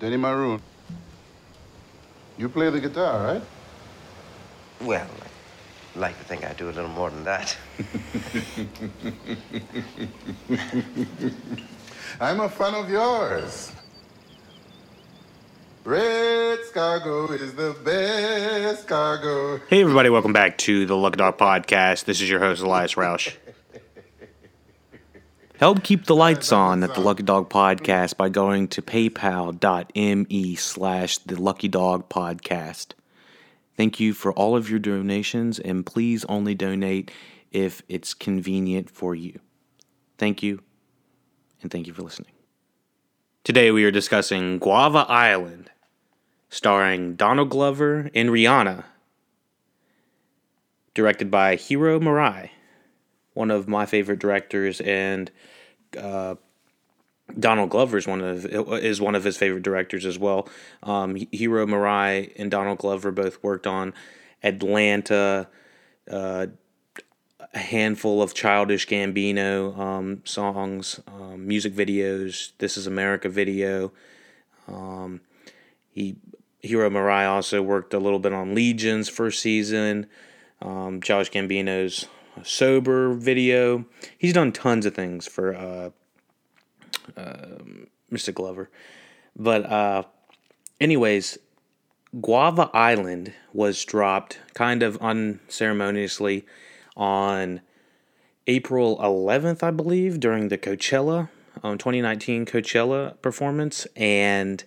Deni Maroon. You play the guitar, right? Well, I like to think I do a little more than that. I'm a fan of yours. Red cargo is the best cargo. Hey, everybody, welcome back to the Lucky Dog Podcast. This is your host, Elias Roush. Help keep the lights on at the Lucky Dog Podcast by going to paypal.me slash the Lucky Dog Podcast. Thank you for all of your donations, and please only donate if it's convenient for you. Thank you, and thank you for listening. Today we are discussing Guava Island, starring Donald Glover and Rihanna, directed by Hiro Murai, one of my favorite directors, and uh, Donald Glover is one of is one of his favorite directors as well. Um, Hiro Murai and Donald Glover both worked on Atlanta, uh, a handful of Childish Gambino um, songs, um, music videos. This is America video. Um, he Hiro Murai also worked a little bit on Legion's first season. Um, Childish Gambino's sober video. He's done tons of things for uh, uh, Mr. Glover. But, uh, anyways, Guava Island was dropped kind of unceremoniously on April 11th, I believe, during the Coachella, um, 2019 Coachella performance. And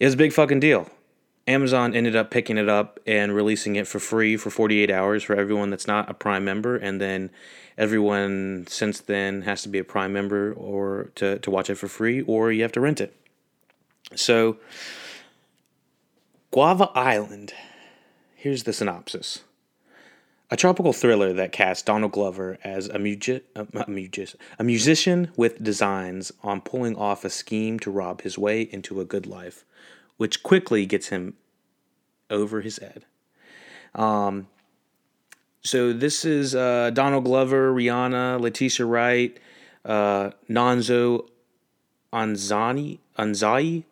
it was a big fucking deal. Amazon ended up picking it up and releasing it for free for 48 hours for everyone that's not a Prime member, and then everyone since then has to be a Prime member or to, to watch it for free, or you have to rent it. So, Guava Island. Here's the synopsis. A tropical thriller that casts Donald Glover as a, mugi- a, a, a musician with designs on pulling off a scheme to rob his way into a good life which quickly gets him over his head. Um, so this is uh, Donald Glover, Rihanna, Letitia Wright, uh, Nonso Anzani, Anzai,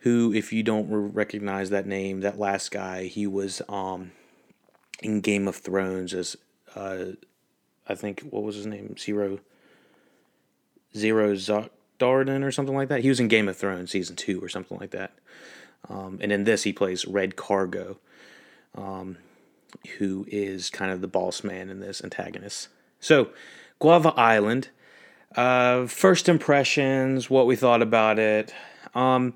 who, if you don't recognize that name, that last guy, he was um, in Game of Thrones as, uh, I think, what was his name? Zero, Zero Darden or something like that. He was in Game of Thrones season two or something like that. Um, and in this, he plays Red Cargo, um, who is kind of the boss man in this antagonist. So, Guava Island. Uh, first impressions, what we thought about it. Um,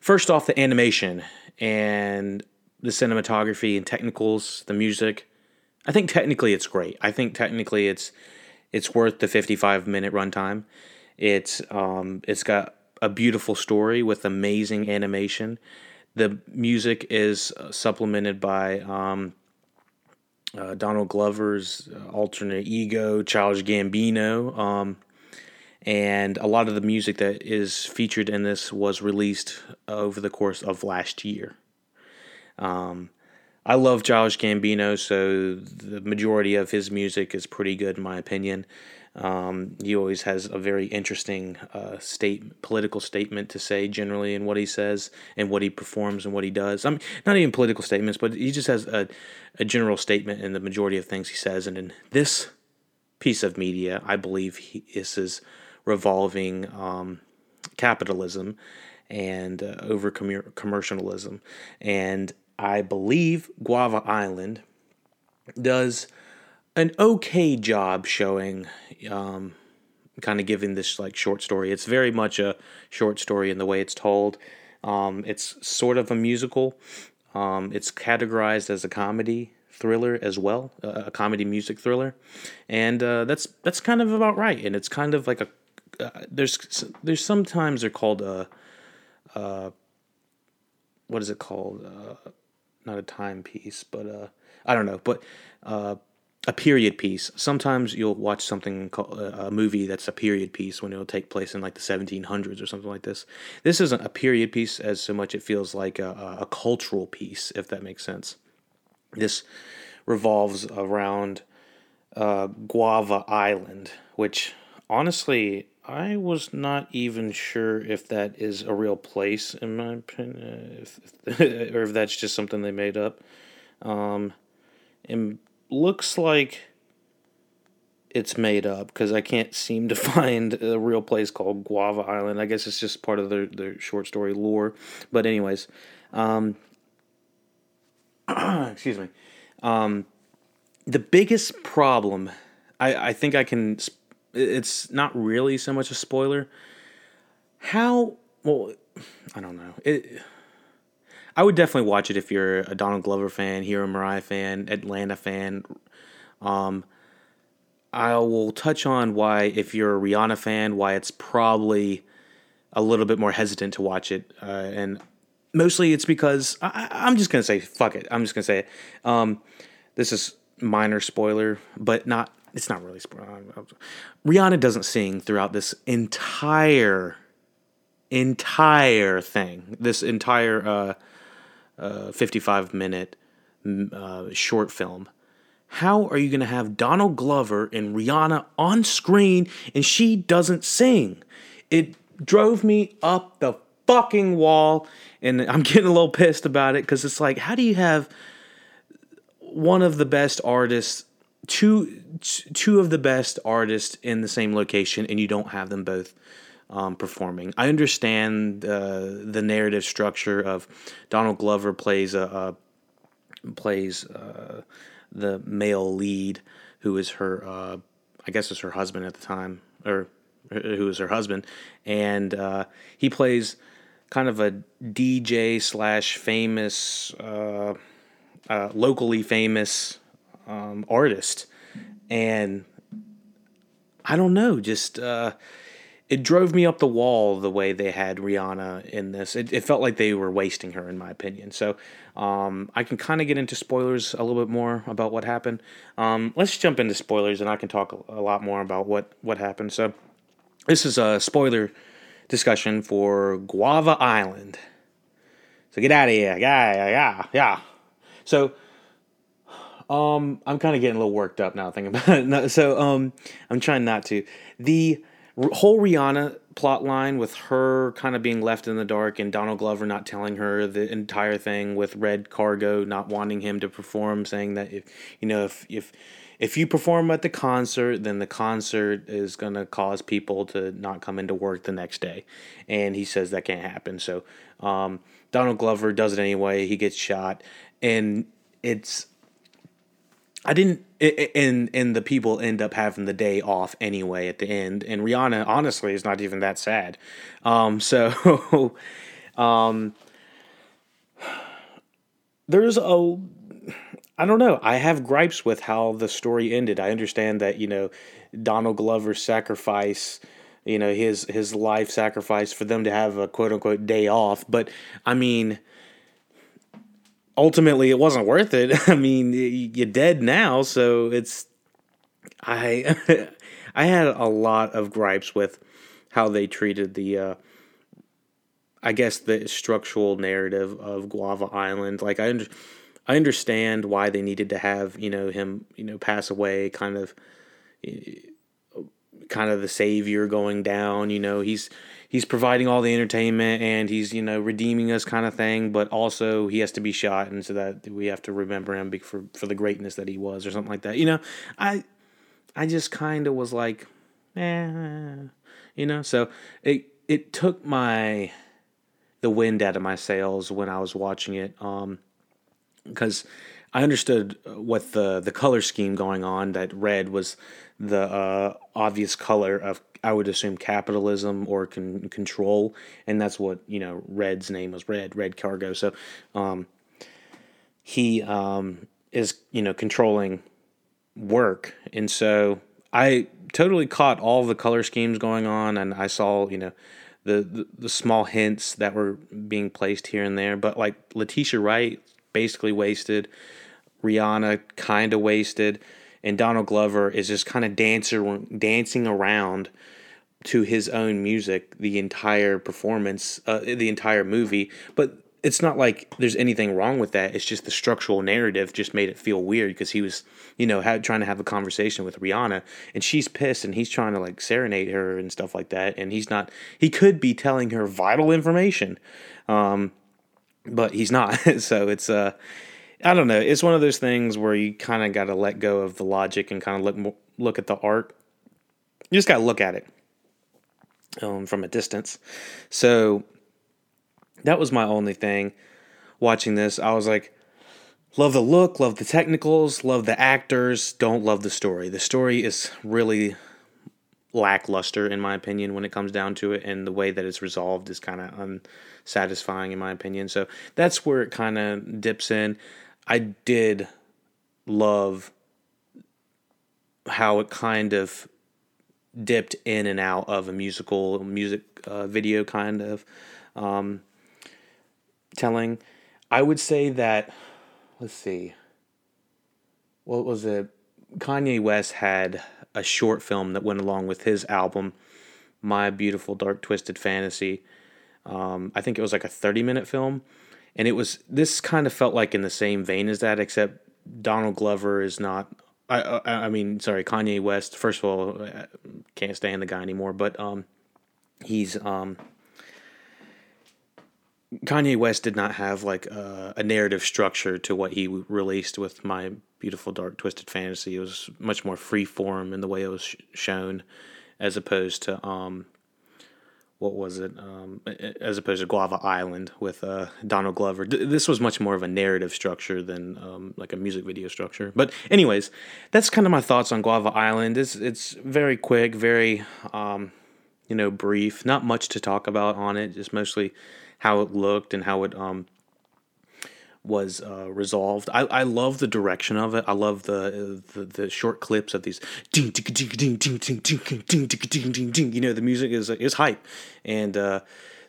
first off, the animation and the cinematography and technicals, the music. I think technically it's great. I think technically it's it's worth the 55 minute runtime. It's um, it's got a beautiful story with amazing animation. The music is uh, supplemented by um, uh, Donald Glover's uh, alternate ego, Childish Gambino. Um, and a lot of the music that is featured in this was released over the course of last year. Um, I love Childish Gambino, so the majority of his music is pretty good in my opinion. Um, he always has a very interesting uh, state political statement to say generally in what he says and what he performs and what he does. I mean, not even political statements, but he just has a, a general statement in the majority of things he says. And in this piece of media, I believe he, this is revolving um, capitalism and uh, over commercialism. And I believe Guava Island does an okay job showing um, kind of giving this like short story. It's very much a short story in the way it's told. Um, it's sort of a musical. Um, it's categorized as a comedy thriller as well, a comedy music thriller, and uh, that's that's kind of about right. And it's kind of like a uh, there's there's sometimes they're called a uh, what is it called? Uh, not a timepiece, but uh, I don't know, but uh, a period piece. Sometimes you'll watch something called uh, a movie that's a period piece when it'll take place in like the 1700s or something like this. This isn't a period piece as so much it feels like a, a cultural piece, if that makes sense. This revolves around uh, Guava Island, which honestly I was not even sure if that is a real place in my opinion, if, or if that's just something they made up. Um, it looks like it's made up because I can't seem to find a real place called Guava Island. I guess it's just part of their, their short story lore. But anyways, um, excuse me. Um, the biggest problem, I, I think I can. It's not really so much a spoiler. How well, I don't know. It. I would definitely watch it if you're a Donald Glover fan, Hiro Murai fan, Atlanta fan. Um, I will touch on why, if you're a Rihanna fan, why it's probably a little bit more hesitant to watch it, uh, and mostly it's because I, am just gonna say fuck it. I'm just gonna say it. Um, this is minor spoiler, but not. It's not really spoiler. Rihanna doesn't sing throughout this entire, entire thing. This entire uh, uh, 55 minute uh, short film. How are you going to have Donald Glover and Rihanna on screen and she doesn't sing? It drove me up the fucking wall and I'm getting a little pissed about it because it's like, how do you have one of the best artists, two two of the best artists in the same location, and you don't have them both um, performing. I understand uh, the narrative structure of Donald Glover plays a, a plays uh, the male lead, who is her, uh, I guess, is her husband at the time, or who is her husband, and uh, he plays kind of a DJ slash famous uh, uh, locally famous um, artist, and I don't know, just uh, it drove me up the wall the way they had Rihanna in this. It, it felt like they were wasting her, in my opinion. So um, I can kind of get into spoilers a little bit more about what happened. Um, let's jump into spoilers, and I can talk a, lot more about what what happened. So this is a spoiler discussion for Guava Island. So get out of here, yeah, yeah, yeah, yeah. So, um, I'm kind of getting a little worked up now thinking about it. So, um, I'm trying not to. The whole Rihanna plot line with her kind of being left in the dark and Donald Glover not telling her the entire thing with Red Cargo not wanting him to perform, saying that if you know if if if you perform at the concert, then the concert is going to cause people to not come into work the next day. And he says that can't happen. So um, Donald Glover does it anyway. He gets shot and it's I didn't and and the people end up having the day off anyway at the end and Rihanna honestly is not even that sad. Um so um there's a I don't know. I have gripes with how the story ended. I understand that, you know, Donald Glover's sacrifice, you know, his his life sacrifice for them to have a quote unquote day off, but I mean ultimately it wasn't worth it. I mean, you're dead now, so it's I I had a lot of gripes with how they treated the uh I guess the structural narrative of Guava Island. Like I I understand why they needed to have, you know, him, you know, pass away kind of kind of the savior going down, you know, he's he's providing all the entertainment and he's you know redeeming us kind of thing but also he has to be shot and so that we have to remember him for for the greatness that he was or something like that. You know i i just kind of was like eh, you know? So it it took my the wind out of my sails when i was watching it um because I understood what the the color scheme going on. That red was the uh, obvious color of I would assume capitalism or con- control, and that's what you know. Red's name was Red, Red Cargo. So, um, he um, is you know controlling work, and so I totally caught all the color schemes going on, and I saw you know the, the, the small hints that were being placed here and there. But like Letitia Wright, basically wasted, Rihanna kind of wasted and Donald Glover is just kind of dancing dancing around to his own music the entire performance, uh, the entire movie. But it's not like there's anything wrong with that. It's just the structural narrative just made it feel weird because he was, you know, trying to have a conversation with Rihanna and she's pissed and he's trying to like serenade her and stuff like that. And he's not, he could be telling her vital information, um, but he's not. so it's, uh, I don't know. It's one of those things where you kind of got to let go of the logic and kind of look, look at the art. You just got to look at it um, from a distance. So, that was my only thing watching this. I was like, love the look, love the technicals, love the actors, don't love the story. The story is really lackluster in my opinion when it comes down to it and the way that it's resolved is kind of unsatisfying in my opinion. So that's where it kind of dips in. I did love how it kind of dipped in and out of a musical music uh, video kind of um, telling. I would say that, let's see, what was it? Kanye West had a short film that went along with his album, My Beautiful Dark Twisted Fantasy. Um, I think it was like a 30 minute film. And it was, this kind of felt like in the same vein as that, except Donald Glover is not. I, I, I mean, sorry, Kanye West. First of all, I can't stand the guy anymore, but um, he's um, Kanye West did not have like a, a, narrative structure to what he released with my beautiful dark twisted fantasy. It was much more free form in the way it was sh- shown, as opposed to um, what was it? Um, as opposed to Guava Island with uh, Donald Glover. D- this was much more of a narrative structure than um, like a music video structure. But anyways, that's kind of my thoughts on Guava Island. It's it's very quick, very um, you know brief. Not much to talk about on it. Just mostly how it looked and how it um was uh, resolved. I, I love the direction of it. I love the the, the short clips of these ding ding ding ding ding ding ding ding ding ding ding. you know the music is is hype and uh,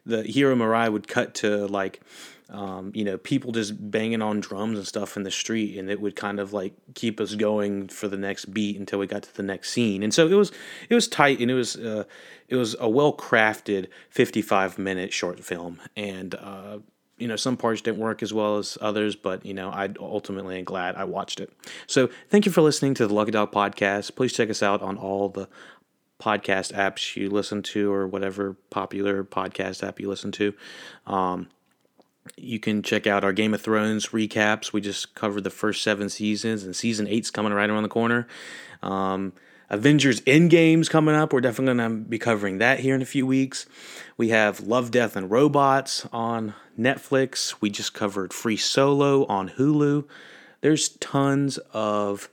the Hiro Murai would cut to like um, you know people just banging on drums and stuff in the street and it would kind of like keep us going for the next beat until we got to the next scene. And so it was it was tight and it was uh, it was a well crafted 55 minute short film. And uh, you know some parts didn't work as well as others but you know i ultimately am glad i watched it. So thank you for listening to the lucky dog podcast. Please check us out on all the podcast apps you listen to or whatever popular podcast app you listen to um, you can check out our Game of Thrones recaps. We just covered the first seven seasons, and season eight's coming right around the corner. Um, Avengers Endgame's coming up. We're definitely going to be covering that here in a few weeks. We have Love, Death, and Robots on Netflix. We just covered Free Solo on Hulu. There's tons of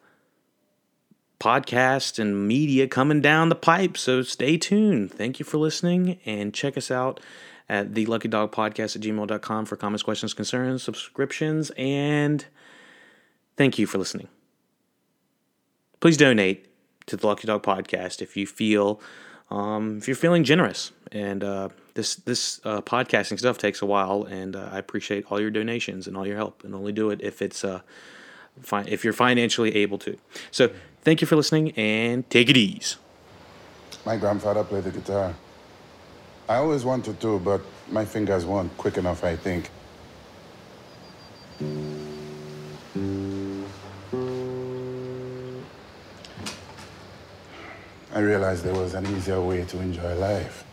podcasts and media coming down the pipe, so stay tuned. Thank you for listening, and check us out at the Lucky Dog Podcast at gmail.com for comments, questions, concerns, subscriptions, and thank you for listening. Please donate to the Lucky Dog Podcast if you feel um, if you're feeling generous. And uh, this this uh, podcasting stuff takes a while, and uh, I appreciate all your donations and all your help. And only do it if it's uh, fi- if you're financially able to. So thank you for listening, and take it easy. My grandfather played the guitar. I always wanted to, but my fingers weren't quick enough, I think. I realized there was an easier way to enjoy life.